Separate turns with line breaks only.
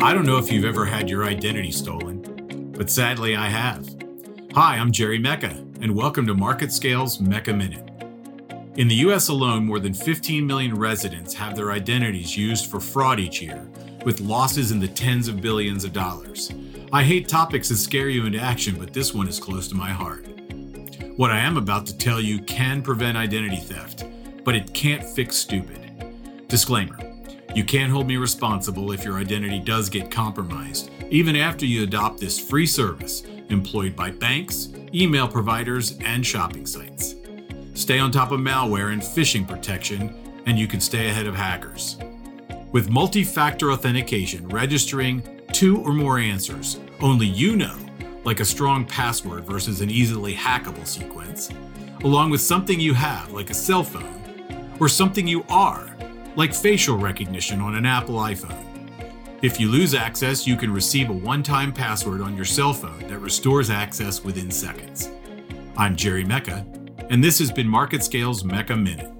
I don't know if you've ever had your identity stolen, but sadly I have. Hi, I'm Jerry Mecca, and welcome to MarketScale's Mecca Minute. In the US alone, more than 15 million residents have their identities used for fraud each year, with losses in the tens of billions of dollars. I hate topics that scare you into action, but this one is close to my heart. What I am about to tell you can prevent identity theft, but it can't fix stupid. Disclaimer you can't hold me responsible if your identity does get compromised, even after you adopt this free service employed by banks, email providers, and shopping sites. Stay on top of malware and phishing protection, and you can stay ahead of hackers. With multi factor authentication registering two or more answers, only you know, like a strong password versus an easily hackable sequence, along with something you have, like a cell phone, or something you are, like facial recognition on an Apple iPhone. If you lose access, you can receive a one time password on your cell phone that restores access within seconds. I'm Jerry Mecca, and this has been MarketScale's Mecca Minute.